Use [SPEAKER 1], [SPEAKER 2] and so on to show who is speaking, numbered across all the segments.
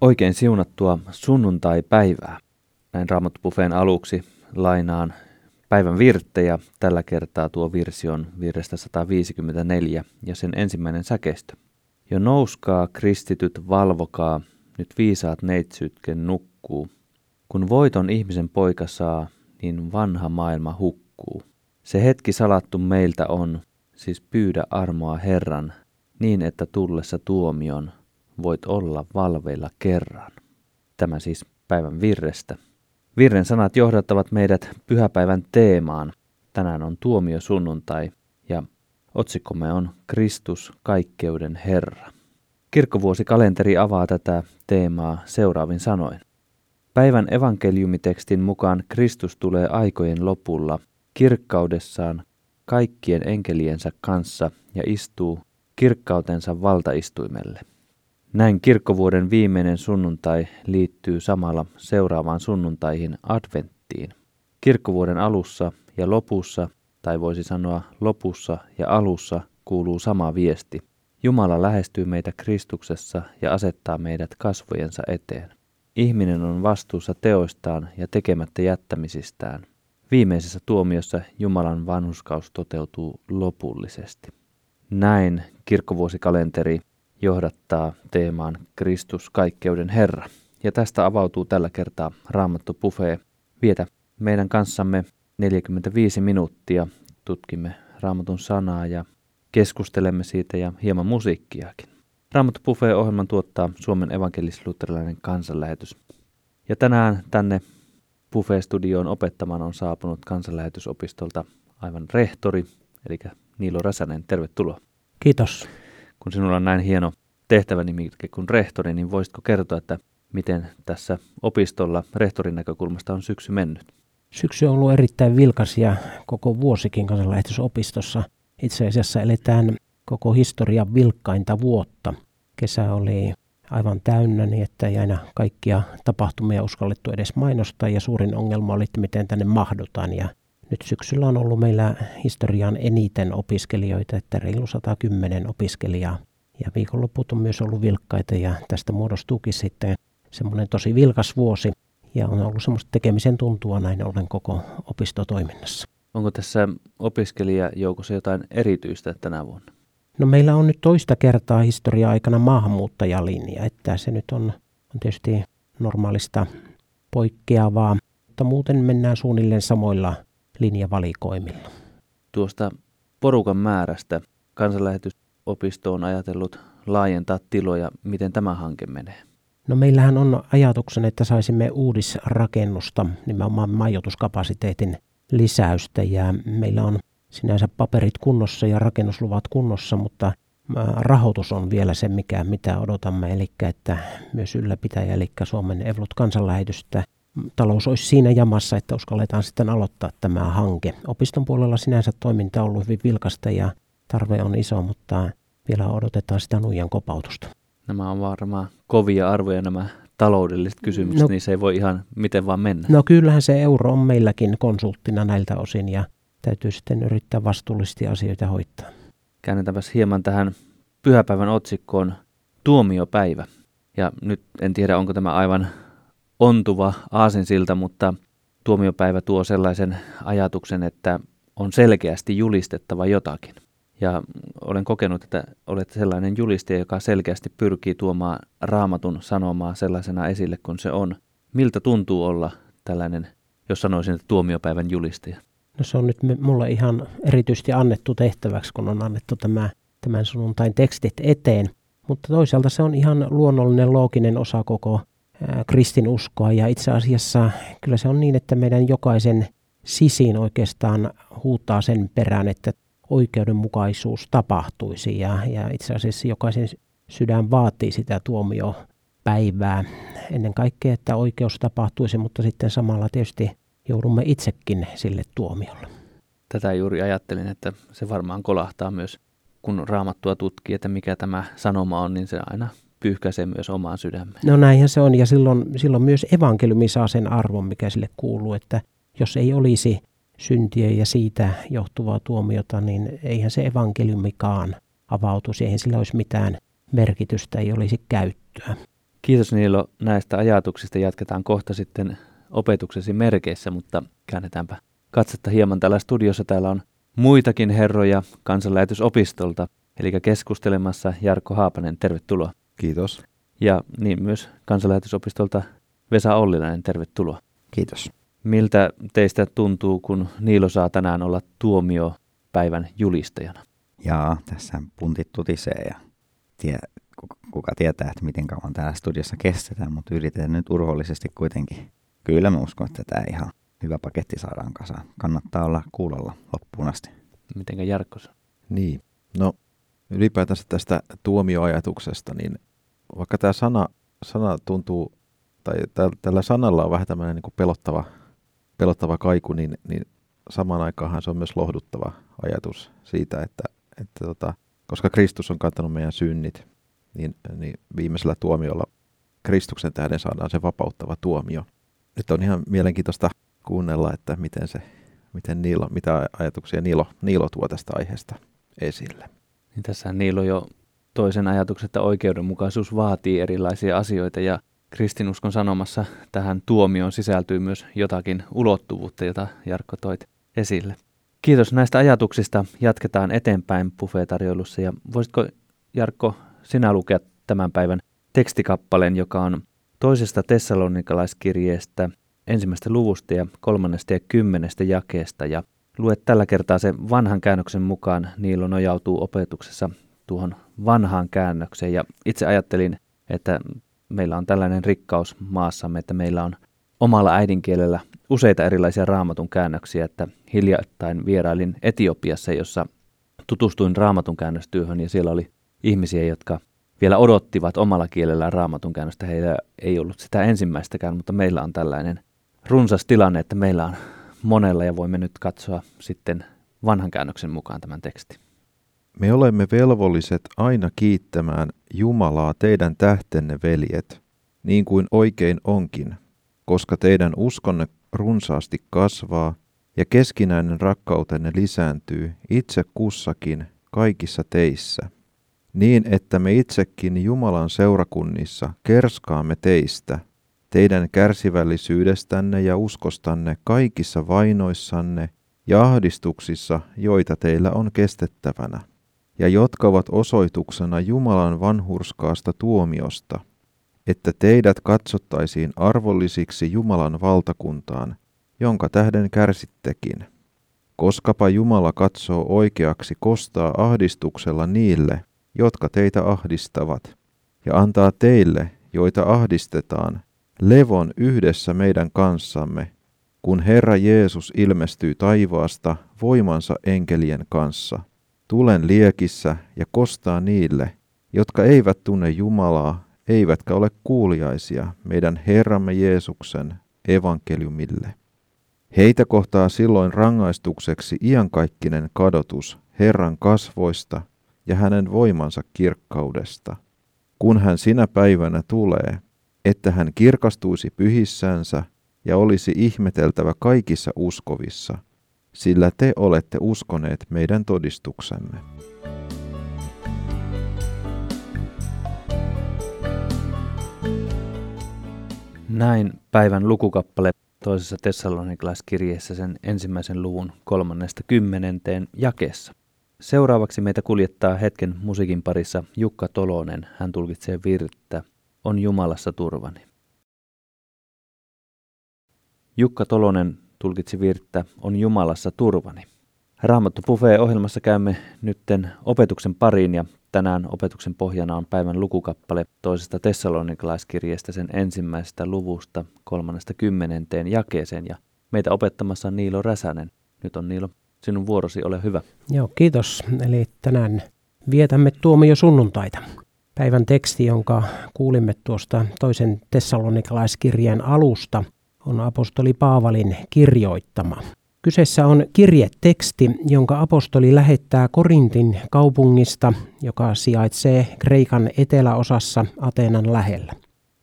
[SPEAKER 1] Oikein siunattua sunnuntai-päivää. Näin Raamattu aluksi lainaan päivän virttejä. Tällä kertaa tuo virsi on virrestä 154 ja sen ensimmäinen säkeistö. Jo nouskaa, kristityt, valvokaa, nyt viisaat neitsytken nukkuu. Kun voiton ihmisen poika saa, niin vanha maailma hukkuu. Se hetki salattu meiltä on, siis pyydä armoa Herran, niin että tullessa tuomion voit olla valveilla kerran. Tämä siis päivän virrestä. Virren sanat johdattavat meidät pyhäpäivän teemaan. Tänään on tuomio sunnuntai ja otsikkomme on Kristus kaikkeuden Herra. Kirkkovuosikalenteri avaa tätä teemaa seuraavin sanoin. Päivän evankeliumitekstin mukaan Kristus tulee aikojen lopulla kirkkaudessaan kaikkien enkeliensä kanssa ja istuu kirkkautensa valtaistuimelle. Näin kirkkovuoden viimeinen sunnuntai liittyy samalla seuraavaan sunnuntaihin adventtiin. Kirkkovuoden alussa ja lopussa, tai voisi sanoa lopussa ja alussa, kuuluu sama viesti. Jumala lähestyy meitä Kristuksessa ja asettaa meidät kasvojensa eteen. Ihminen on vastuussa teoistaan ja tekemättä jättämisistään. Viimeisessä tuomiossa Jumalan vanhuskaus toteutuu lopullisesti. Näin kirkkovuosikalenteri johdattaa teemaan Kristus kaikkeuden Herra. Ja tästä avautuu tällä kertaa Raamattu Buffet. Vietä meidän kanssamme 45 minuuttia. Tutkimme Raamatun sanaa ja keskustelemme siitä ja hieman musiikkiakin. Raamattu Buffet-ohjelman tuottaa Suomen evankelis-luterilainen kansanlähetys. Ja tänään tänne Buffet-studioon opettamaan on saapunut kansanlähetysopistolta aivan rehtori, eli Niilo Räsänen. Tervetuloa.
[SPEAKER 2] Kiitos
[SPEAKER 1] kun sinulla on näin hieno tehtävänimike kuin rehtori, niin voisitko kertoa, että miten tässä opistolla rehtorin näkökulmasta on syksy mennyt?
[SPEAKER 2] Syksy on ollut erittäin vilkas ja koko vuosikin kansanlähetysopistossa. Itse asiassa eletään koko historian vilkkainta vuotta. Kesä oli aivan täynnä niin, että ei aina kaikkia tapahtumia uskallettu edes mainostaa ja suurin ongelma oli, että miten tänne mahdutaan ja nyt syksyllä on ollut meillä historian eniten opiskelijoita, että reilu 110 opiskelijaa. Ja viikonloput on myös ollut vilkkaita ja tästä muodostuukin sitten semmoinen tosi vilkas vuosi. Ja on ollut semmoista tekemisen tuntua näin ollen koko opistotoiminnassa.
[SPEAKER 1] Onko tässä opiskelijajoukossa jotain erityistä tänä vuonna?
[SPEAKER 2] No meillä on nyt toista kertaa historia-aikana maahanmuuttajalinja, että se nyt on, on tietysti normaalista poikkeavaa, mutta muuten mennään suunnilleen samoilla linjavalikoimilla.
[SPEAKER 1] Tuosta porukan määrästä kansanlähetysopisto on ajatellut laajentaa tiloja. Miten tämä hanke menee?
[SPEAKER 2] No meillähän on ajatuksen, että saisimme uudisrakennusta, nimenomaan majoituskapasiteetin lisäystä ja meillä on sinänsä paperit kunnossa ja rakennusluvat kunnossa, mutta rahoitus on vielä se, mikä, mitä odotamme, eli että myös ylläpitäjä, eli Suomen Evlut kansanlähetystä talous olisi siinä jamassa, että uskalletaan sitten aloittaa tämä hanke. Opiston puolella sinänsä toiminta on ollut hyvin vilkasta ja tarve on iso, mutta vielä odotetaan sitä nuijan kopautusta.
[SPEAKER 1] Nämä on varmaan kovia arvoja nämä taloudelliset kysymykset, no, niin se ei voi ihan miten vaan mennä.
[SPEAKER 2] No kyllähän se euro on meilläkin konsulttina näiltä osin ja täytyy sitten yrittää vastuullisesti asioita hoitaa.
[SPEAKER 1] Käännetäänpäs hieman tähän pyhäpäivän otsikkoon tuomiopäivä. Ja nyt en tiedä, onko tämä aivan ontuva aasinsilta, mutta tuomiopäivä tuo sellaisen ajatuksen, että on selkeästi julistettava jotakin. Ja olen kokenut, että olet sellainen julistaja, joka selkeästi pyrkii tuomaan raamatun sanomaa sellaisena esille kuin se on. Miltä tuntuu olla tällainen, jos sanoisin, että tuomiopäivän julistaja?
[SPEAKER 2] No se on nyt mulle ihan erityisesti annettu tehtäväksi, kun on annettu tämä, tämän sunnuntain tekstit eteen. Mutta toisaalta se on ihan luonnollinen, looginen osa koko kristinuskoa ja itse asiassa kyllä se on niin, että meidän jokaisen sisiin oikeastaan huutaa sen perään, että oikeudenmukaisuus tapahtuisi ja, ja itse asiassa jokaisen sydän vaatii sitä tuomiopäivää ennen kaikkea, että oikeus tapahtuisi, mutta sitten samalla tietysti joudumme itsekin sille tuomiolle.
[SPEAKER 1] Tätä juuri ajattelin, että se varmaan kolahtaa myös, kun raamattua tutkii, että mikä tämä sanoma on, niin se aina pyyhkäisee myös omaan sydämeen.
[SPEAKER 2] No näinhän se on ja silloin, silloin myös evankeliumi saa sen arvon, mikä sille kuuluu, että jos ei olisi syntiä ja siitä johtuvaa tuomiota, niin eihän se evankeliumikaan avautuisi, eihän sillä olisi mitään merkitystä, ei olisi käyttöä.
[SPEAKER 1] Kiitos Niilo näistä ajatuksista. Jatketaan kohta sitten opetuksesi merkeissä, mutta käännetäänpä katsetta hieman täällä studiossa. Täällä on muitakin herroja kansanlähetysopistolta, eli keskustelemassa Jarkko Haapanen. Tervetuloa.
[SPEAKER 3] Kiitos.
[SPEAKER 1] Ja niin myös kansanlähetysopistolta Vesa Ollilainen. Tervetuloa.
[SPEAKER 4] Kiitos.
[SPEAKER 1] Miltä teistä tuntuu, kun Niilo saa tänään olla tuomiopäivän julistajana?
[SPEAKER 4] Jaa, tässä puntit tutisee ja tie, kuka tietää, että miten kauan täällä studiossa kestetään, mutta yritetään nyt urhollisesti kuitenkin. Kyllä mä uskon, että tämä ihan hyvä paketti saadaan kasaan. Kannattaa olla kuulolla loppuun asti.
[SPEAKER 1] Mitenkä Jarkko
[SPEAKER 3] Niin, no ylipäätänsä tästä tuomioajatuksesta, niin vaikka tämä sana, sana tuntuu, tai tällä sanalla on vähän tämmöinen niin pelottava, pelottava kaiku, niin, niin samaan aikaan se on myös lohduttava ajatus siitä, että, että tota, koska Kristus on kantanut meidän synnit, niin, niin viimeisellä tuomiolla Kristuksen tähden saadaan se vapauttava tuomio. Nyt on ihan mielenkiintoista kuunnella, että miten se, miten Niilo, mitä ajatuksia Niilo, Niilo tuo tästä aiheesta esille.
[SPEAKER 1] Niin tässä Niilo jo toisen ajatuksen, että oikeudenmukaisuus vaatii erilaisia asioita ja kristinuskon sanomassa tähän tuomioon sisältyy myös jotakin ulottuvuutta, jota Jarkko toit esille. Kiitos näistä ajatuksista. Jatketaan eteenpäin buffetarjoilussa ja voisitko Jarkko sinä lukea tämän päivän tekstikappaleen, joka on toisesta tessalonikalaiskirjeestä ensimmäistä luvusta ja kolmannesta ja kymmenestä jakeesta ja luet tällä kertaa se vanhan käännöksen mukaan. Niilo nojautuu opetuksessa tuohon vanhaan käännökseen ja itse ajattelin, että meillä on tällainen rikkaus maassamme, että meillä on omalla äidinkielellä useita erilaisia raamatun käännöksiä, että hiljattain vierailin Etiopiassa, jossa tutustuin raamatun käännöstyöhön ja siellä oli ihmisiä, jotka vielä odottivat omalla kielellään raamatun käännöstä. Heillä ei ollut sitä ensimmäistäkään, mutta meillä on tällainen runsas tilanne, että meillä on monella ja voimme nyt katsoa sitten vanhan käännöksen mukaan tämän tekstin.
[SPEAKER 3] Me olemme velvolliset aina kiittämään Jumalaa teidän tähtenne veljet, niin kuin oikein onkin, koska teidän uskonne runsaasti kasvaa ja keskinäinen rakkautenne lisääntyy itse kussakin kaikissa teissä – niin että me itsekin Jumalan seurakunnissa kerskaamme teistä, teidän kärsivällisyydestänne ja uskostanne kaikissa vainoissanne ja ahdistuksissa, joita teillä on kestettävänä, ja jotka ovat osoituksena Jumalan vanhurskaasta tuomiosta, että teidät katsottaisiin arvollisiksi Jumalan valtakuntaan, jonka tähden kärsittekin. Koskapa Jumala katsoo oikeaksi kostaa ahdistuksella niille, jotka teitä ahdistavat, ja antaa teille, joita ahdistetaan, levon yhdessä meidän kanssamme, kun Herra Jeesus ilmestyy taivaasta voimansa enkelien kanssa, tulen liekissä ja kostaa niille, jotka eivät tunne Jumalaa, eivätkä ole kuuliaisia meidän Herramme Jeesuksen evankeliumille. Heitä kohtaa silloin rangaistukseksi iankaikkinen kadotus Herran kasvoista ja hänen voimansa kirkkaudesta, kun hän sinä päivänä tulee, että hän kirkastuisi pyhissänsä ja olisi ihmeteltävä kaikissa uskovissa, sillä te olette uskoneet meidän todistuksemme.
[SPEAKER 1] Näin päivän lukukappale toisessa tessalonikalaiskirjeessä sen ensimmäisen luvun kolmannesta kymmenenteen jakeessa. Seuraavaksi meitä kuljettaa hetken musiikin parissa Jukka Tolonen. Hän tulkitsee virttä On Jumalassa turvani. Jukka Tolonen tulkitsi virttä On Jumalassa turvani. Raamattu Buffet-ohjelmassa käymme nytten opetuksen pariin ja tänään opetuksen pohjana on päivän lukukappale toisesta tessalonikalaiskirjeestä sen ensimmäisestä luvusta kolmannesta kymmenenteen jakeeseen ja meitä opettamassa on Niilo Räsänen. Nyt on Niilo sinun vuorosi, ole hyvä.
[SPEAKER 2] Joo, kiitos. Eli tänään vietämme tuomio sunnuntaita. Päivän teksti, jonka kuulimme tuosta toisen tessalonikalaiskirjeen alusta, on apostoli Paavalin kirjoittama. Kyseessä on kirjeteksti, jonka apostoli lähettää Korintin kaupungista, joka sijaitsee Kreikan eteläosassa Ateenan lähellä.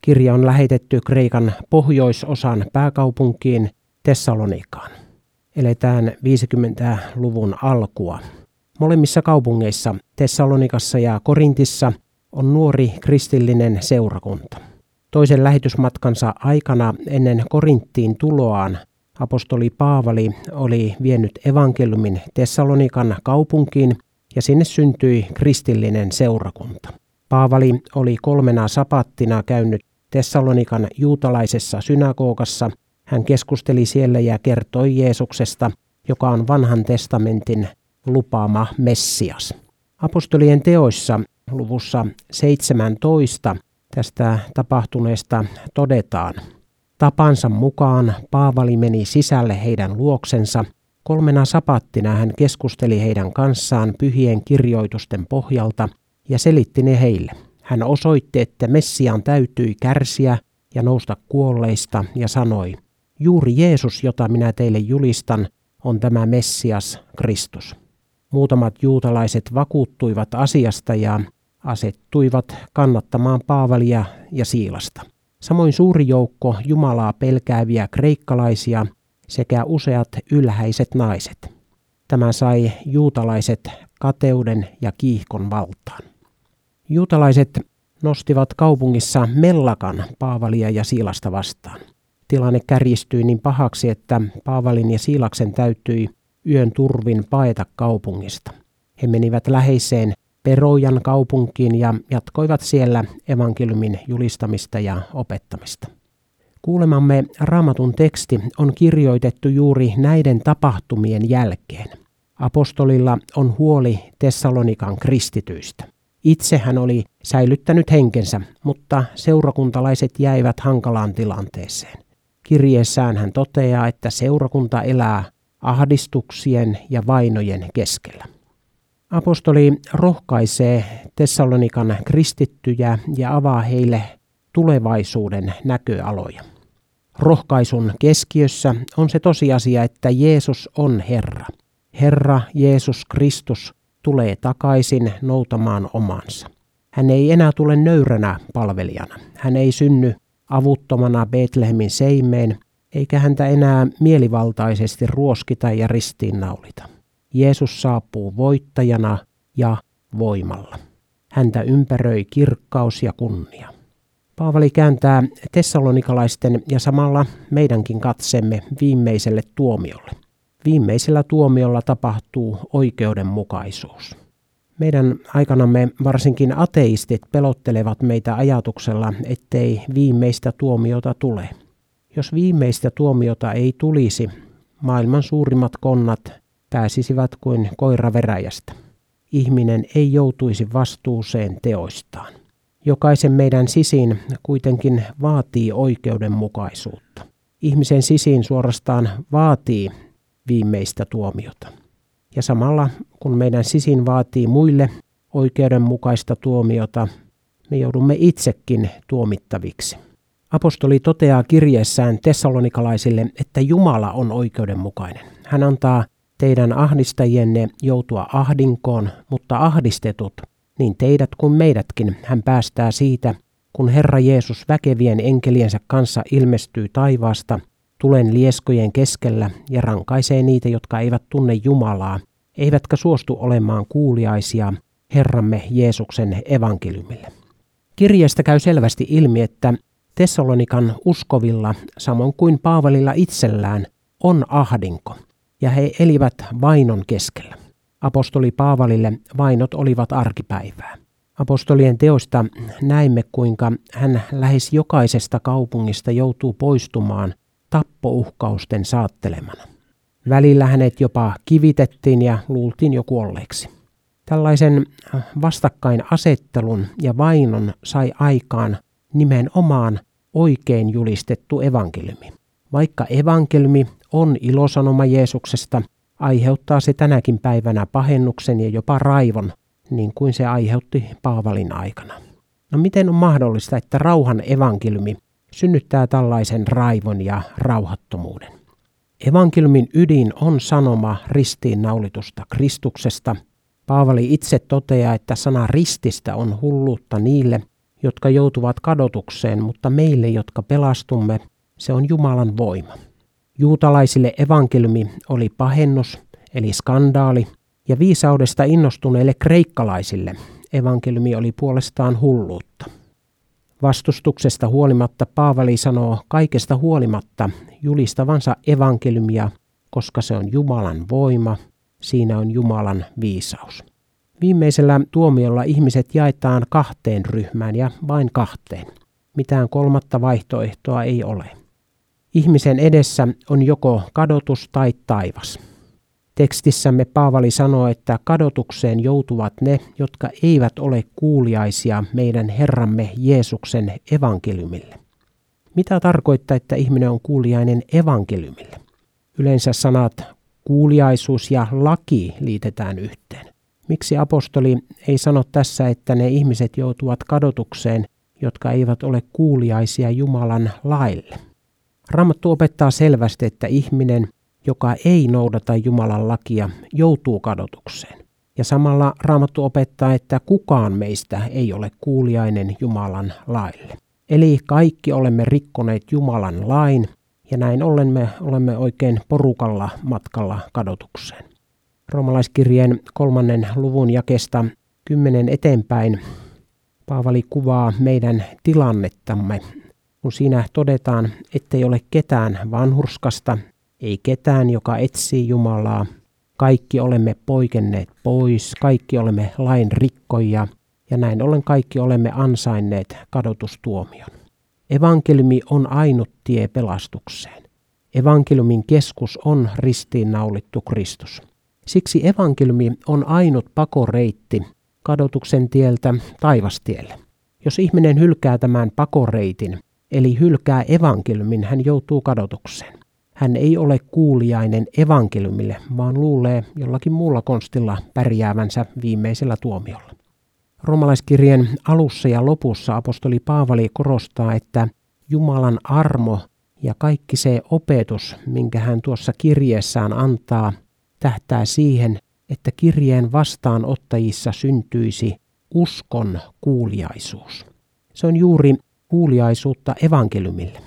[SPEAKER 2] Kirja on lähetetty Kreikan pohjoisosan pääkaupunkiin Tessalonikaan eletään 50-luvun alkua. Molemmissa kaupungeissa, Tessalonikassa ja Korintissa, on nuori kristillinen seurakunta. Toisen lähetysmatkansa aikana ennen Korinttiin tuloaan apostoli Paavali oli vienyt evankeliumin Tessalonikan kaupunkiin ja sinne syntyi kristillinen seurakunta. Paavali oli kolmena sapattina käynyt Tessalonikan juutalaisessa synagogassa. Hän keskusteli siellä ja kertoi Jeesuksesta, joka on vanhan testamentin lupaama Messias. Apostolien teoissa luvussa 17 tästä tapahtuneesta todetaan. Tapansa mukaan Paavali meni sisälle heidän luoksensa. Kolmena sapattina hän keskusteli heidän kanssaan pyhien kirjoitusten pohjalta ja selitti ne heille. Hän osoitti, että Messiaan täytyi kärsiä ja nousta kuolleista ja sanoi, juuri Jeesus, jota minä teille julistan, on tämä Messias Kristus. Muutamat juutalaiset vakuuttuivat asiasta ja asettuivat kannattamaan Paavalia ja Siilasta. Samoin suuri joukko Jumalaa pelkääviä kreikkalaisia sekä useat ylhäiset naiset. Tämä sai juutalaiset kateuden ja kiihkon valtaan. Juutalaiset nostivat kaupungissa mellakan Paavalia ja Siilasta vastaan. Tilanne kärjistyi niin pahaksi, että Paavalin ja Siilaksen täytyi yön turvin paeta kaupungista. He menivät läheiseen Perojan kaupunkiin ja jatkoivat siellä evankeliumin julistamista ja opettamista. Kuulemamme raamatun teksti on kirjoitettu juuri näiden tapahtumien jälkeen. Apostolilla on huoli Tessalonikan kristityistä. Itse hän oli säilyttänyt henkensä, mutta seurakuntalaiset jäivät hankalaan tilanteeseen. Kirjeessään hän toteaa, että seurakunta elää ahdistuksien ja vainojen keskellä. Apostoli rohkaisee Tessalonikan kristittyjä ja avaa heille tulevaisuuden näköaloja. Rohkaisun keskiössä on se tosiasia, että Jeesus on Herra. Herra Jeesus Kristus tulee takaisin noutamaan omansa. Hän ei enää tule nöyränä palvelijana. Hän ei synny avuttomana Betlehemin seimeen, eikä häntä enää mielivaltaisesti ruoskita ja ristiinnaulita. Jeesus saapuu voittajana ja voimalla. Häntä ympäröi kirkkaus ja kunnia. Paavali kääntää tessalonikalaisten ja samalla meidänkin katsemme viimeiselle tuomiolle. Viimeisellä tuomiolla tapahtuu oikeudenmukaisuus. Meidän aikanamme varsinkin ateistit pelottelevat meitä ajatuksella, ettei viimeistä tuomiota tule. Jos viimeistä tuomiota ei tulisi, maailman suurimmat konnat pääsisivät kuin koira veräjästä. Ihminen ei joutuisi vastuuseen teoistaan. Jokaisen meidän sisin kuitenkin vaatii oikeudenmukaisuutta. Ihmisen sisin suorastaan vaatii viimeistä tuomiota. Ja samalla kun meidän sisin vaatii muille oikeudenmukaista tuomiota, me joudumme itsekin tuomittaviksi. Apostoli toteaa kirjeessään tessalonikalaisille, että Jumala on oikeudenmukainen. Hän antaa teidän ahdistajienne joutua ahdinkoon, mutta ahdistetut, niin teidät kuin meidätkin, hän päästää siitä, kun Herra Jeesus väkevien enkeliensä kanssa ilmestyy taivaasta, tulen lieskojen keskellä ja rankaisee niitä, jotka eivät tunne Jumalaa, eivätkä suostu olemaan kuuliaisia Herramme Jeesuksen evankeliumille. Kirjeestä käy selvästi ilmi, että Tessalonikan uskovilla, samoin kuin Paavalilla itsellään, on ahdinko – ja he elivät vainon keskellä. Apostoli Paavalille vainot olivat arkipäivää. Apostolien teosta näimme, kuinka hän lähes jokaisesta kaupungista joutuu poistumaan tappouhkausten saattelemana. Välillä hänet jopa kivitettiin ja luultiin jo kuolleeksi. Tällaisen vastakkainasettelun ja vainon sai aikaan nimenomaan oikein julistettu evankeliumi. Vaikka evankeliumi on ilosanoma Jeesuksesta, aiheuttaa se tänäkin päivänä pahennuksen ja jopa raivon, niin kuin se aiheutti Paavalin aikana. No miten on mahdollista, että rauhan evankeliumi synnyttää tällaisen raivon ja rauhattomuuden? Evankeliumin ydin on sanoma ristiinnaulitusta Kristuksesta. Paavali itse toteaa, että sana rististä on hulluutta niille, jotka joutuvat kadotukseen, mutta meille, jotka pelastumme, se on Jumalan voima. Juutalaisille evankeliumi oli pahennus, eli skandaali, ja viisaudesta innostuneille kreikkalaisille evankeliumi oli puolestaan hulluutta. Vastustuksesta huolimatta Paavali sanoo kaikesta huolimatta julistavansa evankeliumia, koska se on Jumalan voima, siinä on Jumalan viisaus. Viimeisellä tuomiolla ihmiset jaetaan kahteen ryhmään ja vain kahteen. Mitään kolmatta vaihtoehtoa ei ole. Ihmisen edessä on joko kadotus tai taivas. Tekstissämme Paavali sanoo, että kadotukseen joutuvat ne, jotka eivät ole kuuliaisia meidän Herramme Jeesuksen evankeliumille. Mitä tarkoittaa, että ihminen on kuuliainen evankeliumille? Yleensä sanat kuuliaisuus ja laki liitetään yhteen. Miksi apostoli ei sano tässä, että ne ihmiset joutuvat kadotukseen, jotka eivät ole kuuliaisia Jumalan laille? Raamattu opettaa selvästi, että ihminen, joka ei noudata Jumalan lakia, joutuu kadotukseen. Ja samalla Raamattu opettaa, että kukaan meistä ei ole kuuliainen Jumalan laille. Eli kaikki olemme rikkoneet Jumalan lain, ja näin ollen me olemme oikein porukalla matkalla kadotukseen. Roomalaiskirjeen kolmannen luvun jakesta kymmenen eteenpäin Paavali kuvaa meidän tilannettamme, kun siinä todetaan, ettei ole ketään vanhurskasta, ei ketään, joka etsii Jumalaa. Kaikki olemme poikenneet pois, kaikki olemme lain rikkoja ja näin ollen kaikki olemme ansainneet kadotustuomion. Evankeliumi on ainut tie pelastukseen. Evankeliumin keskus on ristiinnaulittu Kristus. Siksi evankeliumi on ainut pakoreitti kadotuksen tieltä taivastielle. Jos ihminen hylkää tämän pakoreitin, eli hylkää evankeliumin, hän joutuu kadotukseen. Hän ei ole kuulijainen evankeliumille, vaan luulee jollakin muulla konstilla pärjäävänsä viimeisellä tuomiolla. Romalaiskirjeen alussa ja lopussa apostoli Paavali korostaa, että Jumalan armo ja kaikki se opetus, minkä hän tuossa kirjeessään antaa, tähtää siihen, että kirjeen vastaanottajissa syntyisi uskon kuuliaisuus. Se on juuri kuuliaisuutta evankeliumille.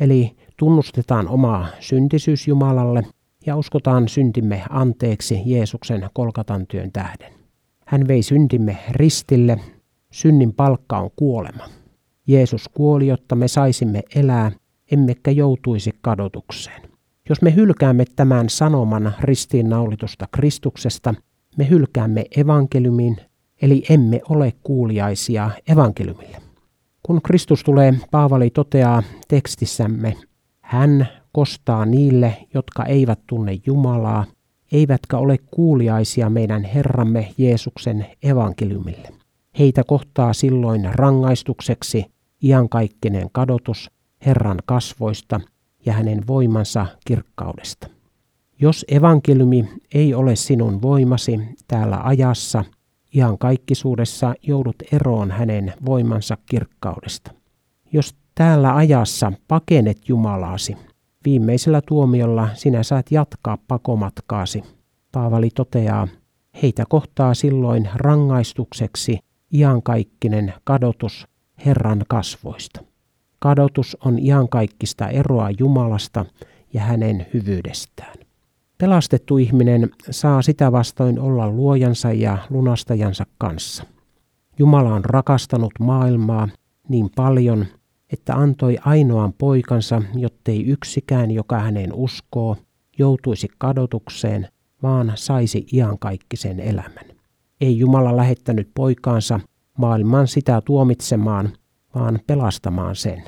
[SPEAKER 2] Eli tunnustetaan omaa syntisyys Jumalalle ja uskotaan syntimme anteeksi Jeesuksen kolkatan työn tähden. Hän vei syntimme ristille, synnin palkka on kuolema. Jeesus kuoli, jotta me saisimme elää, emmekä joutuisi kadotukseen. Jos me hylkäämme tämän sanoman ristiinnaulitusta Kristuksesta, me hylkäämme evankeliumin, eli emme ole kuuliaisia evankeliumille. Kun Kristus tulee, Paavali toteaa tekstissämme, hän kostaa niille, jotka eivät tunne Jumalaa, eivätkä ole kuuliaisia meidän Herramme Jeesuksen evankeliumille. Heitä kohtaa silloin rangaistukseksi iankaikkinen kadotus Herran kasvoista ja hänen voimansa kirkkaudesta. Jos evankeliumi ei ole sinun voimasi täällä ajassa, ihan kaikkisuudessa joudut eroon hänen voimansa kirkkaudesta. Jos täällä ajassa pakenet Jumalaasi, viimeisellä tuomiolla sinä saat jatkaa pakomatkaasi. Paavali toteaa, heitä kohtaa silloin rangaistukseksi iankaikkinen kadotus Herran kasvoista. Kadotus on iankaikkista eroa Jumalasta ja hänen hyvyydestään. Pelastettu ihminen saa sitä vastoin olla luojansa ja lunastajansa kanssa. Jumala on rakastanut maailmaa niin paljon, että antoi ainoan poikansa, jottei yksikään, joka hänen uskoo, joutuisi kadotukseen, vaan saisi iankaikkisen elämän. Ei Jumala lähettänyt poikaansa maailman sitä tuomitsemaan, vaan pelastamaan sen.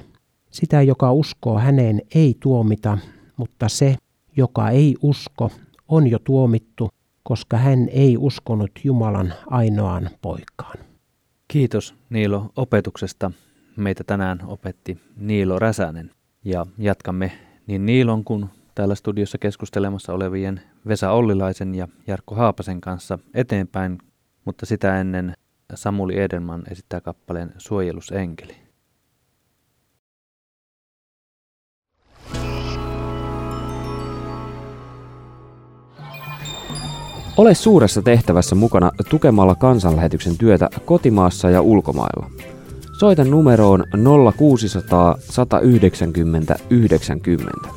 [SPEAKER 2] Sitä, joka uskoo häneen, ei tuomita, mutta se, joka ei usko, on jo tuomittu, koska hän ei uskonut Jumalan ainoaan poikaan.
[SPEAKER 1] Kiitos Niilo opetuksesta. Meitä tänään opetti Niilo Räsänen ja jatkamme niin Niilon kuin täällä studiossa keskustelemassa olevien Vesa Ollilaisen ja Jarkko Haapasen kanssa eteenpäin, mutta sitä ennen Samuli Edelman esittää kappaleen Suojelusenkeli.
[SPEAKER 5] Ole suuressa tehtävässä mukana tukemalla kansanlähetyksen työtä kotimaassa ja ulkomailla. Soita numeroon 0600 190 90.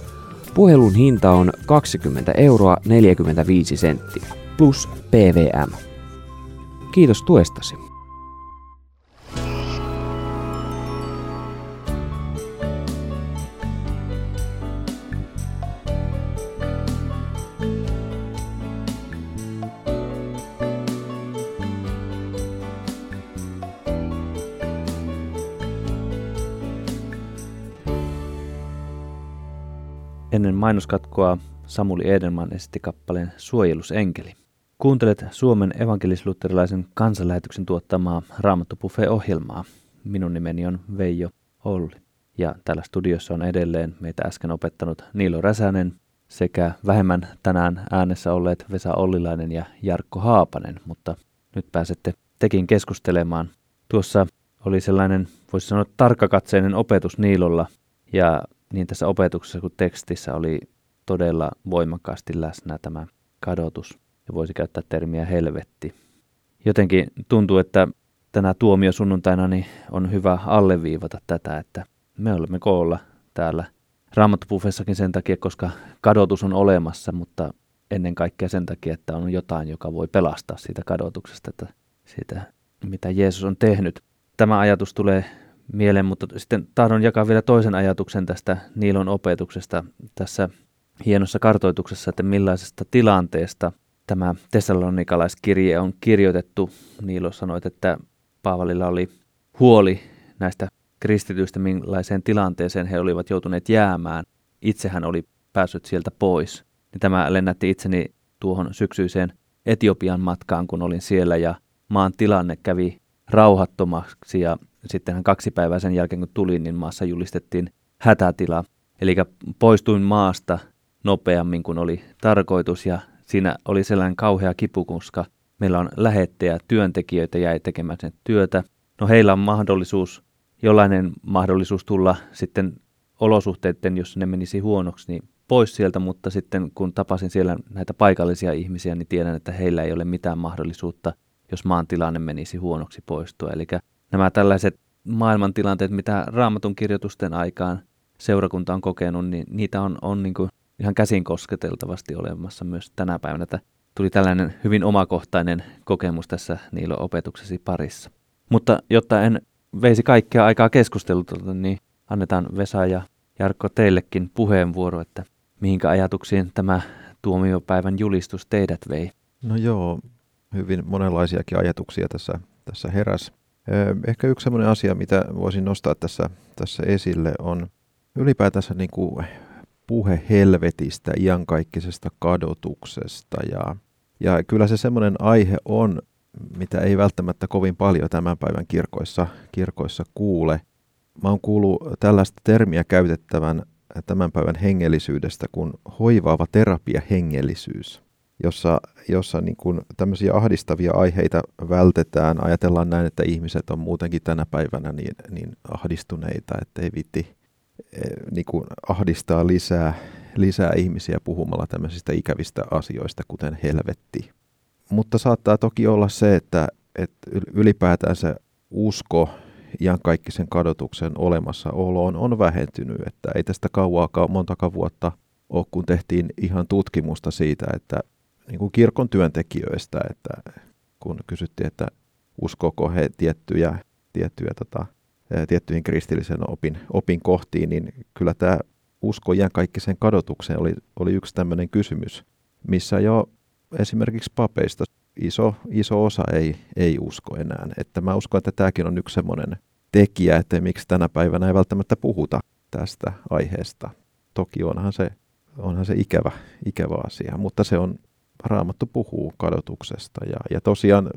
[SPEAKER 5] Puhelun hinta on 20 euroa 45 senttiä plus PVM. Kiitos tuestasi.
[SPEAKER 1] Mainoskatkoa Samuli Edelman esitti kappaleen Suojelusenkeli. Kuuntelet Suomen evankelisluterilaisen kansanlähetyksen tuottamaa Raamattu ohjelmaa Minun nimeni on Veijo Olli. Ja täällä studiossa on edelleen meitä äsken opettanut Niilo Räsänen sekä vähemmän tänään äänessä olleet Vesa Ollilainen ja Jarkko Haapanen, mutta nyt pääsette tekin keskustelemaan. Tuossa oli sellainen, voisi sanoa, tarkkakatseinen opetus Niilolla, ja niin tässä opetuksessa kuin tekstissä oli todella voimakkaasti läsnä tämä kadotus, ja voisi käyttää termiä helvetti. Jotenkin tuntuu, että tänä tuomio sunnuntaina niin on hyvä alleviivata tätä, että me olemme koolla täällä Raamattopuffessakin sen takia, koska kadotus on olemassa, mutta ennen kaikkea sen takia, että on jotain, joka voi pelastaa siitä kadotuksesta, että siitä, mitä Jeesus on tehnyt. Tämä ajatus tulee mieleen, mutta sitten tahdon jakaa vielä toisen ajatuksen tästä Niilon opetuksesta tässä hienossa kartoituksessa, että millaisesta tilanteesta tämä tessalonikalaiskirje on kirjoitettu. Niilo sanoi, että Paavalilla oli huoli näistä kristityistä, millaiseen tilanteeseen he olivat joutuneet jäämään. Itse hän oli päässyt sieltä pois. Ja tämä lennätti itseni tuohon syksyiseen Etiopian matkaan, kun olin siellä ja maan tilanne kävi rauhattomaksi ja sitten kaksi päivää sen jälkeen kun tulin, niin maassa julistettiin hätätila. Eli poistuin maasta nopeammin kuin oli tarkoitus ja siinä oli sellainen kauhea kipu, koska meillä on lähettejä, työntekijöitä jäi tekemään sen työtä. No heillä on mahdollisuus, jollainen mahdollisuus tulla sitten olosuhteiden, jos ne menisi huonoksi, niin pois sieltä, mutta sitten kun tapasin siellä näitä paikallisia ihmisiä, niin tiedän, että heillä ei ole mitään mahdollisuutta, jos maan tilanne menisi huonoksi poistua. Eli nämä tällaiset maailmantilanteet, mitä raamatun kirjoitusten aikaan seurakunta on kokenut, niin niitä on, on niin kuin ihan käsin kosketeltavasti olemassa myös tänä päivänä. Että tuli tällainen hyvin omakohtainen kokemus tässä Niilo opetuksesi parissa. Mutta jotta en veisi kaikkea aikaa keskustelulta, niin annetaan Vesa ja Jarkko teillekin puheenvuoro, että mihinkä ajatuksiin tämä tuomiopäivän julistus teidät vei?
[SPEAKER 3] No joo, hyvin monenlaisiakin ajatuksia tässä, tässä heräs. Ehkä yksi sellainen asia, mitä voisin nostaa tässä, tässä esille, on ylipäätänsä niin kuin puhe helvetistä, iankaikkisesta kadotuksesta. Ja, ja kyllä se semmoinen aihe on, mitä ei välttämättä kovin paljon tämän päivän kirkoissa, kirkoissa kuule. Mä oon kuullut tällaista termiä käytettävän tämän päivän hengellisyydestä kuin hoivaava terapia hengellisyys, jossa, jossa niin kuin tämmöisiä ahdistavia aiheita vältetään. Ajatellaan näin, että ihmiset on muutenkin tänä päivänä niin, niin ahdistuneita, että ei vitti eh, niin kuin ahdistaa lisää, lisää ihmisiä puhumalla tämmöisistä ikävistä asioista, kuten helvetti. Mutta saattaa toki olla se, että, että ylipäätään se usko iankaikkisen kadotuksen olemassaoloon on vähentynyt. Että ei tästä kauaakaan montakaan vuotta ole, kun tehtiin ihan tutkimusta siitä, että niin kuin kirkon työntekijöistä, että kun kysyttiin, että uskoko he tiettyjä, tiettyjä tota, tiettyihin kristillisen opin, opin kohtiin, niin kyllä tämä usko iankaikkisen kadotukseen oli, oli yksi tämmöinen kysymys, missä jo esimerkiksi papeista iso, iso osa ei, ei usko enää. Että mä uskon, että tämäkin on yksi semmoinen tekijä, että miksi tänä päivänä ei välttämättä puhuta tästä aiheesta. Toki onhan se, onhan se ikävä, ikävä asia, mutta se on, Raamattu puhuu kadotuksesta. Ja, ja tosiaan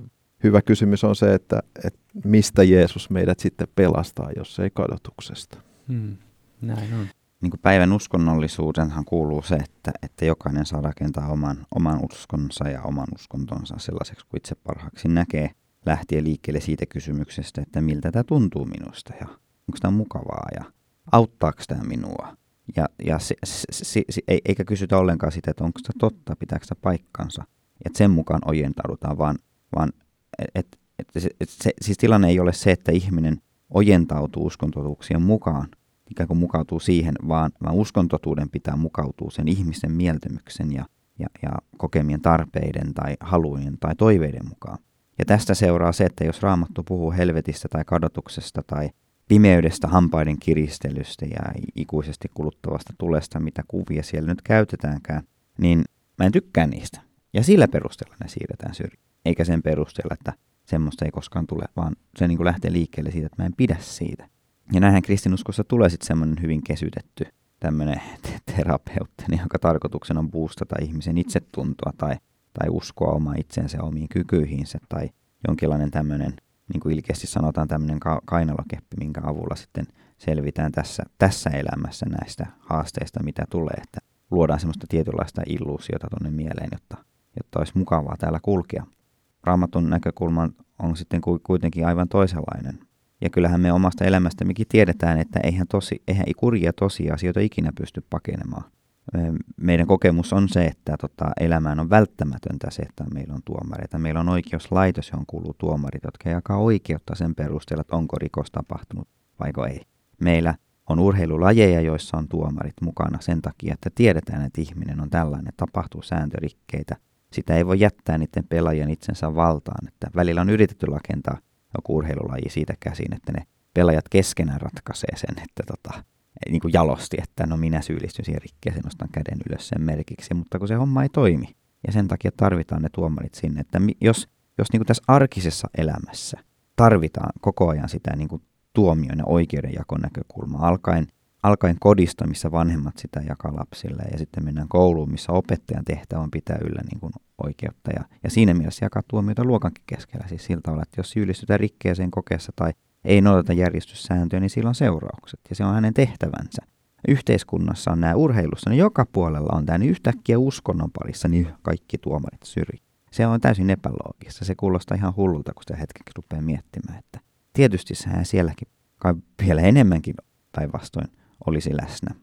[SPEAKER 3] hyvä kysymys on se, että, että mistä Jeesus meidät sitten pelastaa, jos ei kadotuksesta. Hmm,
[SPEAKER 4] näin on niin kuin päivän uskonnollisuudenhan kuuluu se, että, että jokainen saa rakentaa oman, oman uskonsa ja oman uskontonsa sellaiseksi kuin itse parhaaksi näkee, lähtien liikkeelle siitä kysymyksestä, että miltä tämä tuntuu minusta ja onko tämä mukavaa ja auttaako tämä minua. Ja, ja se, se, se, se, eikä kysytä ollenkaan sitä, että onko se totta, pitääkö se paikkansa. Että sen mukaan ojentaudutaan, vaan, vaan et, et, et, et se, siis tilanne ei ole se, että ihminen ojentautuu uskontotuuksien mukaan, ikään kuin mukautuu siihen, vaan, vaan uskontotuuden pitää mukautua sen ihmisen mieltymyksen ja, ja, ja kokemien tarpeiden tai halujen tai toiveiden mukaan. Ja tästä seuraa se, että jos Raamattu puhuu helvetistä tai kadotuksesta tai pimeydestä, hampaiden kiristelystä ja ikuisesti kuluttavasta tulesta, mitä kuvia siellä nyt käytetäänkään, niin mä en tykkää niistä. Ja sillä perusteella ne siirretään syrjään. Eikä sen perusteella, että semmoista ei koskaan tule, vaan se niin kuin lähtee liikkeelle siitä, että mä en pidä siitä. Ja näinhän kristinuskossa tulee sitten semmoinen hyvin kesytetty tämmöinen terapeutti, jonka tarkoituksena on boostata ihmisen itsetuntoa tai, tai uskoa omaa itsensä omiin kykyihinsä tai jonkinlainen tämmöinen, niin kuin ilkeästi sanotaan, tämmöinen ka- kainalokeppi, minkä avulla sitten selvitään tässä, tässä elämässä näistä haasteista, mitä tulee, että luodaan semmoista tietynlaista illuusiota tuonne mieleen, jotta, jotta olisi mukavaa täällä kulkea. Raamatun näkökulma on sitten kuitenkin aivan toisenlainen. Ja kyllähän me omasta elämästämmekin tiedetään, että eihän, tosi, eihän kurjia tosiasioita ikinä pysty pakenemaan. Meidän kokemus on se, että tota, elämään on välttämätöntä se, että meillä on tuomareita. Meillä on oikeuslaitos, johon kuuluu tuomarit, jotka jakaa oikeutta sen perusteella, että onko rikos tapahtunut vaiko ei. Meillä on urheilulajeja, joissa on tuomarit mukana sen takia, että tiedetään, että ihminen on tällainen, tapahtuu sääntörikkeitä. Sitä ei voi jättää niiden pelaajien itsensä valtaan. Että välillä on yritetty rakentaa joku urheilulaji siitä käsin, että ne pelaajat keskenään ratkaisee sen, että tota, niin kuin jalosti, että no minä syyllistyn siihen rikkeeseen, nostan käden ylös sen merkiksi, mutta kun se homma ei toimi. Ja sen takia tarvitaan ne tuomarit sinne, että jos, jos niin kuin tässä arkisessa elämässä tarvitaan koko ajan sitä niin kuin tuomion ja oikeudenjakon näkökulma, alkaen, alkaen kodista, missä vanhemmat sitä jakaa lapsille, ja sitten mennään kouluun, missä opettajan tehtävä on pitää yllä niin kuin oikeutta, ja, ja siinä mielessä jakaa tuomiota luokankin keskellä, siis siltä tavalla, että jos syyllistytään rikkeeseen kokeessa tai ei noudata järjestyssääntöjä, niin sillä on seuraukset, ja se on hänen tehtävänsä. Yhteiskunnassa on nämä urheilussa, niin joka puolella on tämä, niin yhtäkkiä uskonnon parissa, niin kaikki tuomarit syri. Se on täysin epäloogista. Se kuulostaa ihan hullulta, kun sitä hetkeksi rupeaa miettimään, että tietysti sehän sielläkin kai vielä enemmänkin päinvastoin olisi läsnä.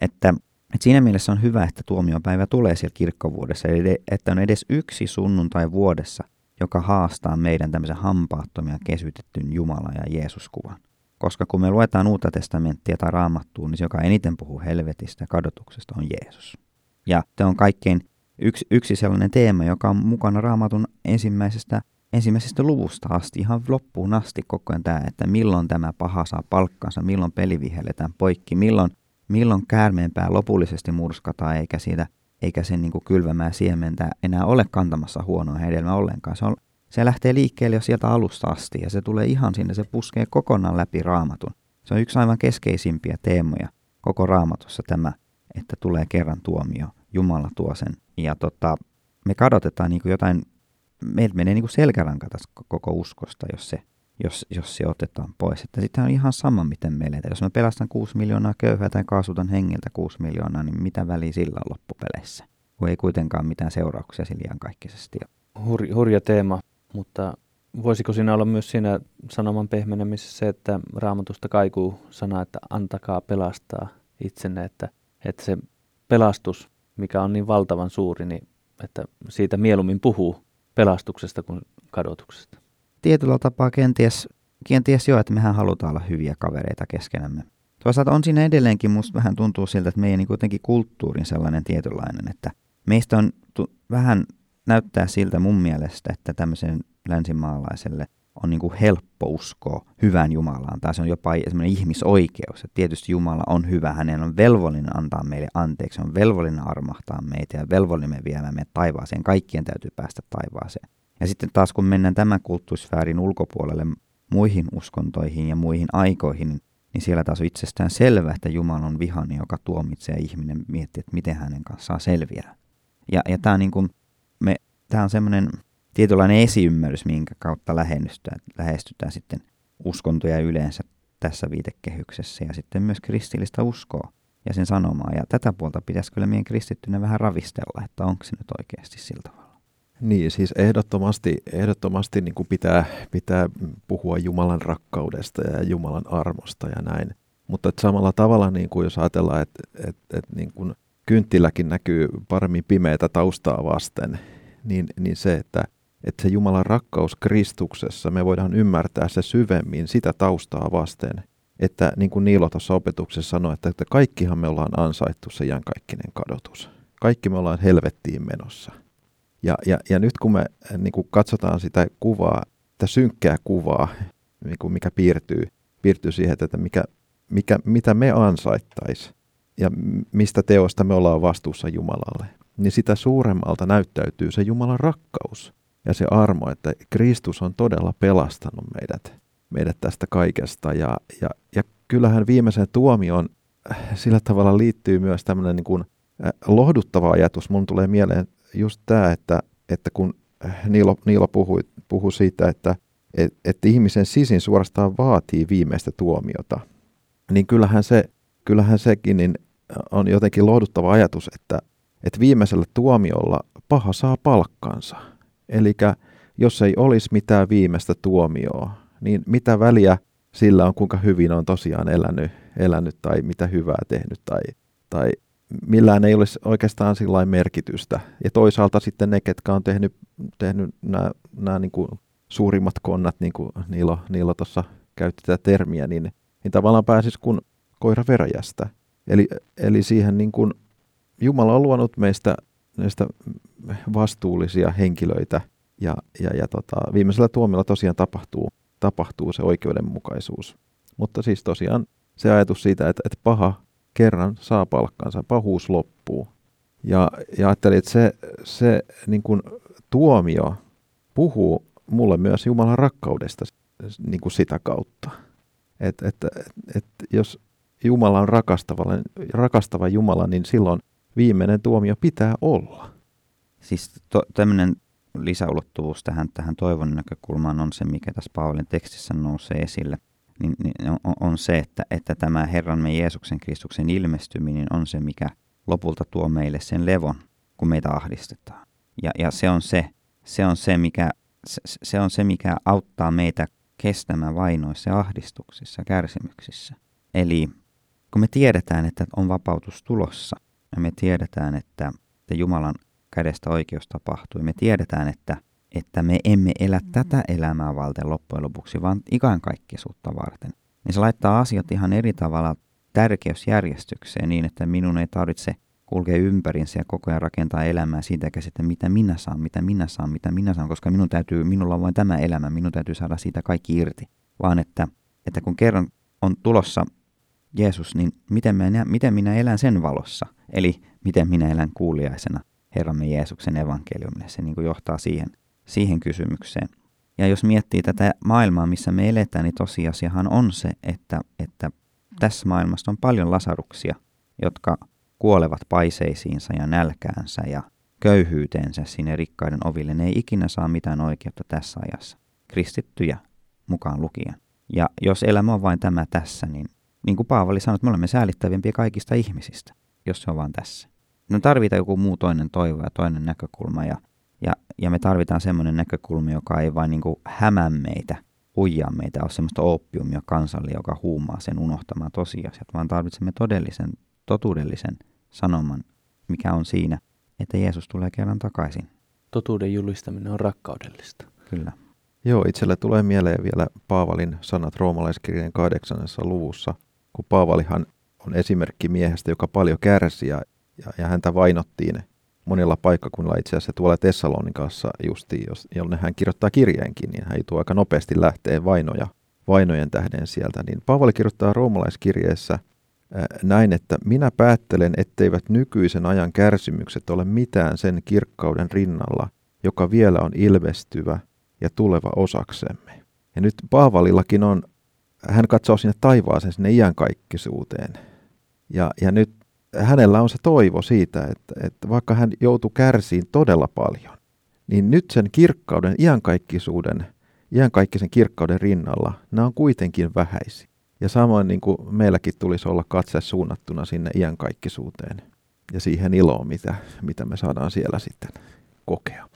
[SPEAKER 4] Että, että siinä mielessä on hyvä, että tuomiopäivä tulee siellä kirkkovuodessa, eli että on edes yksi sunnuntai vuodessa, joka haastaa meidän tämmöisen hampaattomia kesytetyn Jumala ja Jeesus-kuvan. Koska kun me luetaan uutta testamenttia tai raamattua, niin se, joka eniten puhuu helvetistä ja kadotuksesta, on Jeesus. Ja se on kaikkein yksi, yksi sellainen teema, joka on mukana raamatun ensimmäisestä ensimmäisestä luvusta asti, ihan loppuun asti koko ajan tämä, että milloin tämä paha saa palkkansa, milloin peli vihelletään poikki, milloin, milloin käärmeenpää lopullisesti murskataan, eikä siitä eikä sen niin kuin kylvämää siementä enää ole kantamassa huonoa hedelmää ollenkaan. Se, on, se lähtee liikkeelle jo sieltä alusta asti ja se tulee ihan sinne, se puskee kokonaan läpi raamatun. Se on yksi aivan keskeisimpiä teemoja koko raamatussa tämä, että tulee kerran tuomio. Jumala tuo sen. Ja tota, me kadotetaan niin kuin jotain meiltä menee niin kuin selkäranka tässä koko uskosta, jos se, jos, jos se otetaan pois. Että sitten on ihan sama, miten me eletään. Jos mä pelastan 6 miljoonaa köyhää tai kaasutan hengiltä 6 miljoonaa, niin mitä väliä sillä on loppupeleissä? Kun ei kuitenkaan mitään seurauksia sillä iankaikkisesti ole.
[SPEAKER 1] Hur, hurja teema, mutta voisiko siinä olla myös siinä sanoman pehmenemisessä se, että raamatusta kaikuu sana, että antakaa pelastaa itsenne, että, että se pelastus, mikä on niin valtavan suuri, niin että siitä mieluummin puhuu pelastuksesta kuin kadotuksesta.
[SPEAKER 4] Tietyllä tapaa kenties, kenties jo, että mehän halutaan olla hyviä kavereita keskenämme. Toisaalta on siinä edelleenkin, musta vähän tuntuu siltä, että meidän niin kuitenkin kulttuurin sellainen tietynlainen, että meistä on tu- vähän näyttää siltä mun mielestä, että tämmöisen länsimaalaiselle – on niin kuin helppo uskoa hyvään Jumalaan, tai se on jopa semmoinen ihmisoikeus, että tietysti Jumala on hyvä, hänen on velvollinen antaa meille anteeksi, on velvollinen armahtaa meitä ja velvollinen viemään meidät taivaaseen, kaikkien täytyy päästä taivaaseen. Ja sitten taas kun mennään tämän kulttuurisfäärin ulkopuolelle muihin uskontoihin ja muihin aikoihin, niin siellä taas on itsestään selvää, että Jumala on vihainen, joka tuomitsee ihminen miettii, että miten hänen kanssaan selviää. Ja, ja tämä on, niin me, on semmoinen tietynlainen esiymmärrys, minkä kautta lähestytään, lähestytään sitten uskontoja yleensä tässä viitekehyksessä ja sitten myös kristillistä uskoa ja sen sanomaa. Ja tätä puolta pitäisi kyllä meidän kristittynä vähän ravistella, että onko se nyt oikeasti tavalla.
[SPEAKER 3] Niin, siis ehdottomasti, ehdottomasti niin kuin pitää, pitää puhua Jumalan rakkaudesta ja Jumalan armosta ja näin. Mutta samalla tavalla, niin kuin jos ajatellaan, että, että, että niin kuin kynttiläkin näkyy paremmin pimeätä taustaa vasten, niin, niin se, että että se Jumalan rakkaus Kristuksessa, me voidaan ymmärtää se syvemmin sitä taustaa vasten, että niin kuin Niilo tuossa opetuksessa sanoi, että, että kaikkihan me ollaan ansaittu se iankaikkinen kadotus. Kaikki me ollaan helvettiin menossa. Ja, ja, ja nyt kun me niin kuin katsotaan sitä kuvaa, sitä synkkää kuvaa, niin kuin mikä piirtyy, piirtyy siihen, että mikä, mikä, mitä me ansaittaisi ja mistä teosta me ollaan vastuussa Jumalalle, niin sitä suuremmalta näyttäytyy se Jumalan rakkaus ja se armo, että Kristus on todella pelastanut meidät, meidät tästä kaikesta. Ja, ja, ja kyllähän viimeisen tuomion sillä tavalla liittyy myös tämmöinen niin kuin lohduttava ajatus. Mun tulee mieleen just tämä, että, että kun Niilo, Niilo puhui, puhui siitä, että et, että ihmisen sisin suorastaan vaatii viimeistä tuomiota, niin kyllähän, se, kyllähän sekin niin on jotenkin lohduttava ajatus, että, että viimeisellä tuomiolla paha saa palkkansa. Eli jos ei olisi mitään viimeistä tuomioa, niin mitä väliä sillä on, kuinka hyvin on tosiaan elänyt, elänyt tai mitä hyvää tehnyt tai, tai millään ei olisi oikeastaan sillä merkitystä. Ja toisaalta sitten ne, ketkä on tehnyt, tehnyt nämä, nämä niin kuin suurimmat konnat, niin kuin Niilo, Niilo tuossa käytti tätä termiä, niin, niin tavallaan pääsisi kun koira veräjästä. Eli, eli siihen niin kuin Jumala on luonut meistä, meistä vastuullisia henkilöitä ja, ja, ja tota, viimeisellä tuomilla tosiaan tapahtuu, tapahtuu se oikeudenmukaisuus. Mutta siis tosiaan se ajatus siitä, että, että paha kerran saa palkkansa, pahuus loppuu. Ja, ja ajattelin, että se, se niin kuin tuomio puhuu mulle myös Jumalan rakkaudesta niin kuin sitä kautta. Että et, et, et, jos Jumala on rakastava, rakastava Jumala, niin silloin viimeinen tuomio pitää olla.
[SPEAKER 4] Siis to, tämmöinen lisäulottuvuus tähän, tähän toivon näkökulmaan on se, mikä tässä Paavalin tekstissä nousee esille – niin, niin on, on se, että, että tämä Herramme Jeesuksen Kristuksen ilmestyminen on se, mikä lopulta tuo meille sen levon, kun meitä ahdistetaan. Ja, ja se, on se, se, on se, mikä, se, se on se, mikä auttaa meitä kestämään vainoissa, ahdistuksissa, kärsimyksissä. Eli kun me tiedetään, että on vapautus tulossa, ja me tiedetään, että, että Jumalan kädestä oikeus tapahtuu, ja me tiedetään, että että me emme elä tätä elämää varten loppujen lopuksi, vaan ikankaikkisuutta varten. Niin se laittaa asiat ihan eri tavalla tärkeysjärjestykseen niin, että minun ei tarvitse kulkea ympärinsä ja koko ajan rakentaa elämää siitä että mitä minä saan, mitä minä saan, mitä minä saan, koska minun täytyy, minulla on vain tämä elämä, minun täytyy saada siitä kaikki irti. Vaan että, että kun kerran on tulossa Jeesus, niin miten minä, miten minä elän sen valossa? Eli miten minä elän kuuliaisena Herramme Jeesuksen evankeliumille. Se niin kuin johtaa siihen siihen kysymykseen. Ja jos miettii tätä maailmaa, missä me eletään, niin tosiasiahan on se, että, että tässä maailmassa on paljon lasaruksia, jotka kuolevat paiseisiinsa ja nälkäänsä ja köyhyyteensä sinne rikkaiden oville. Ne ei ikinä saa mitään oikeutta tässä ajassa. Kristittyjä mukaan lukien. Ja jos elämä on vain tämä tässä, niin niin kuin Paavali sanoi, että me olemme säälittävimpiä kaikista ihmisistä, jos se on vain tässä. No tarvitaan joku muu toinen toivo ja toinen näkökulma ja ja, ja me tarvitaan semmoinen näkökulma, joka ei vain niin kuin hämää meitä, huijaa meitä, ole semmoista oppiumia kansalle, joka huumaa sen unohtamaan tosiasiat, vaan tarvitsemme todellisen, totuudellisen sanoman, mikä on siinä, että Jeesus tulee kerran takaisin.
[SPEAKER 1] Totuuden julistaminen on rakkaudellista.
[SPEAKER 4] Kyllä.
[SPEAKER 3] Joo, itselle tulee mieleen vielä Paavalin sanat roomalaiskirjeen kahdeksannessa luvussa, kun Paavalihan on esimerkki miehestä, joka paljon kärsi ja, ja, ja häntä vainottiin monilla paikkakunnilla itse asiassa tuolla Tessalonikassa justi, jos, jonne hän kirjoittaa kirjeenkin, niin hän joutuu aika nopeasti lähteä vainoja, vainojen tähden sieltä. Niin Paavali kirjoittaa roomalaiskirjeessä näin, että minä päättelen, etteivät nykyisen ajan kärsimykset ole mitään sen kirkkauden rinnalla, joka vielä on ilmestyvä ja tuleva osaksemme. Ja nyt Paavalillakin on, hän katsoo sinne taivaaseen, sinne iankaikkisuuteen. Ja, ja nyt hänellä on se toivo siitä, että, että vaikka hän joutuu kärsiin todella paljon, niin nyt sen kirkkauden, iankaikkisuuden, iankaikkisen kirkkauden rinnalla, nämä on kuitenkin vähäisiä. Ja samoin niin kuin meilläkin tulisi olla katse suunnattuna sinne iankaikkisuuteen ja siihen iloon, mitä, mitä me saadaan siellä sitten kokea.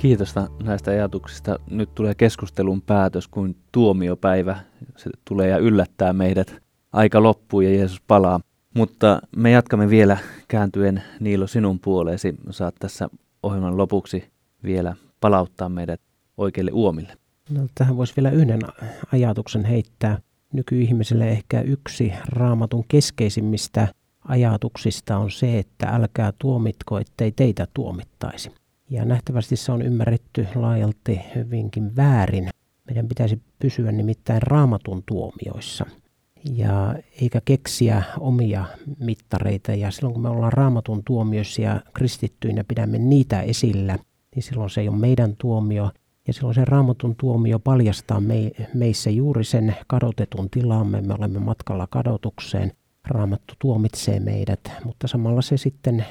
[SPEAKER 1] Kiitos näistä ajatuksista. Nyt tulee keskustelun päätös, kun tuomiopäivä se tulee ja yllättää meidät. Aika loppuu ja Jeesus palaa. Mutta me jatkamme vielä kääntyen Niilo sinun puoleesi. Saat tässä ohjelman lopuksi vielä palauttaa meidät oikeille uomille.
[SPEAKER 2] No, tähän voisi vielä yhden ajatuksen heittää. Nykyihmiselle ehkä yksi raamatun keskeisimmistä ajatuksista on se, että älkää tuomitko, ettei teitä tuomittaisi. Ja nähtävästi se on ymmärretty laajalti hyvinkin väärin. Meidän pitäisi pysyä nimittäin raamatun tuomioissa. ja eikä keksiä omia mittareita. Ja silloin kun me ollaan raamatun tuomioissa ja kristittyinä pidämme niitä esillä, niin silloin se ei ole meidän tuomio. Ja silloin se raamatun tuomio paljastaa me, meissä juuri sen kadotetun tilamme. Me olemme matkalla kadotukseen. Raamattu tuomitsee meidät, mutta samalla se sitten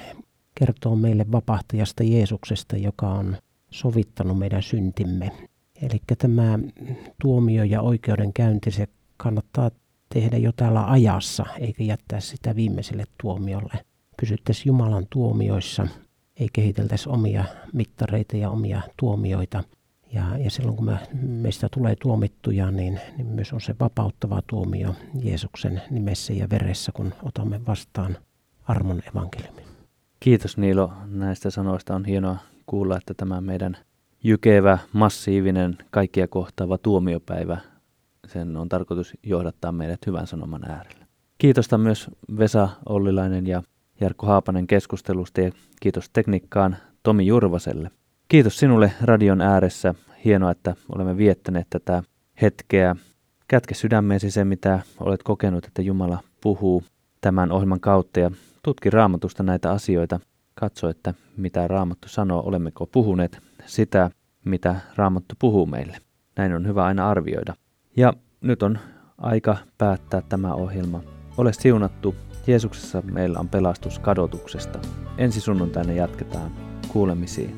[SPEAKER 2] kertoo meille vapahtajasta Jeesuksesta, joka on sovittanut meidän syntimme. Eli tämä tuomio ja oikeudenkäynti, se kannattaa tehdä jo täällä ajassa, eikä jättää sitä viimeiselle tuomiolle. Pysyttäisiin Jumalan tuomioissa, ei kehiteltäisi omia mittareita ja omia tuomioita. Ja, ja silloin kun me, meistä tulee tuomittuja, niin, niin myös on se vapauttava tuomio Jeesuksen nimessä ja veressä, kun otamme vastaan armon evankeliumin.
[SPEAKER 1] Kiitos Niilo näistä sanoista. On hienoa kuulla, että tämä meidän jykevä, massiivinen, kaikkia kohtaava tuomiopäivä, sen on tarkoitus johdattaa meidät hyvän sanoman äärelle. Kiitosta myös Vesa Ollilainen ja Jarkko Haapanen keskustelusta ja kiitos tekniikkaan Tomi Jurvaselle. Kiitos sinulle radion ääressä. Hienoa, että olemme viettäneet tätä hetkeä. Kätke sydämeesi se, mitä olet kokenut, että Jumala puhuu tämän ohjelman kautta ja tutki raamatusta näitä asioita. Katso, että mitä raamattu sanoo, olemmeko puhuneet sitä, mitä raamattu puhuu meille. Näin on hyvä aina arvioida. Ja nyt on aika päättää tämä ohjelma. Ole siunattu. Jeesuksessa meillä on pelastus kadotuksesta. Ensi sunnuntaina jatketaan kuulemisiin.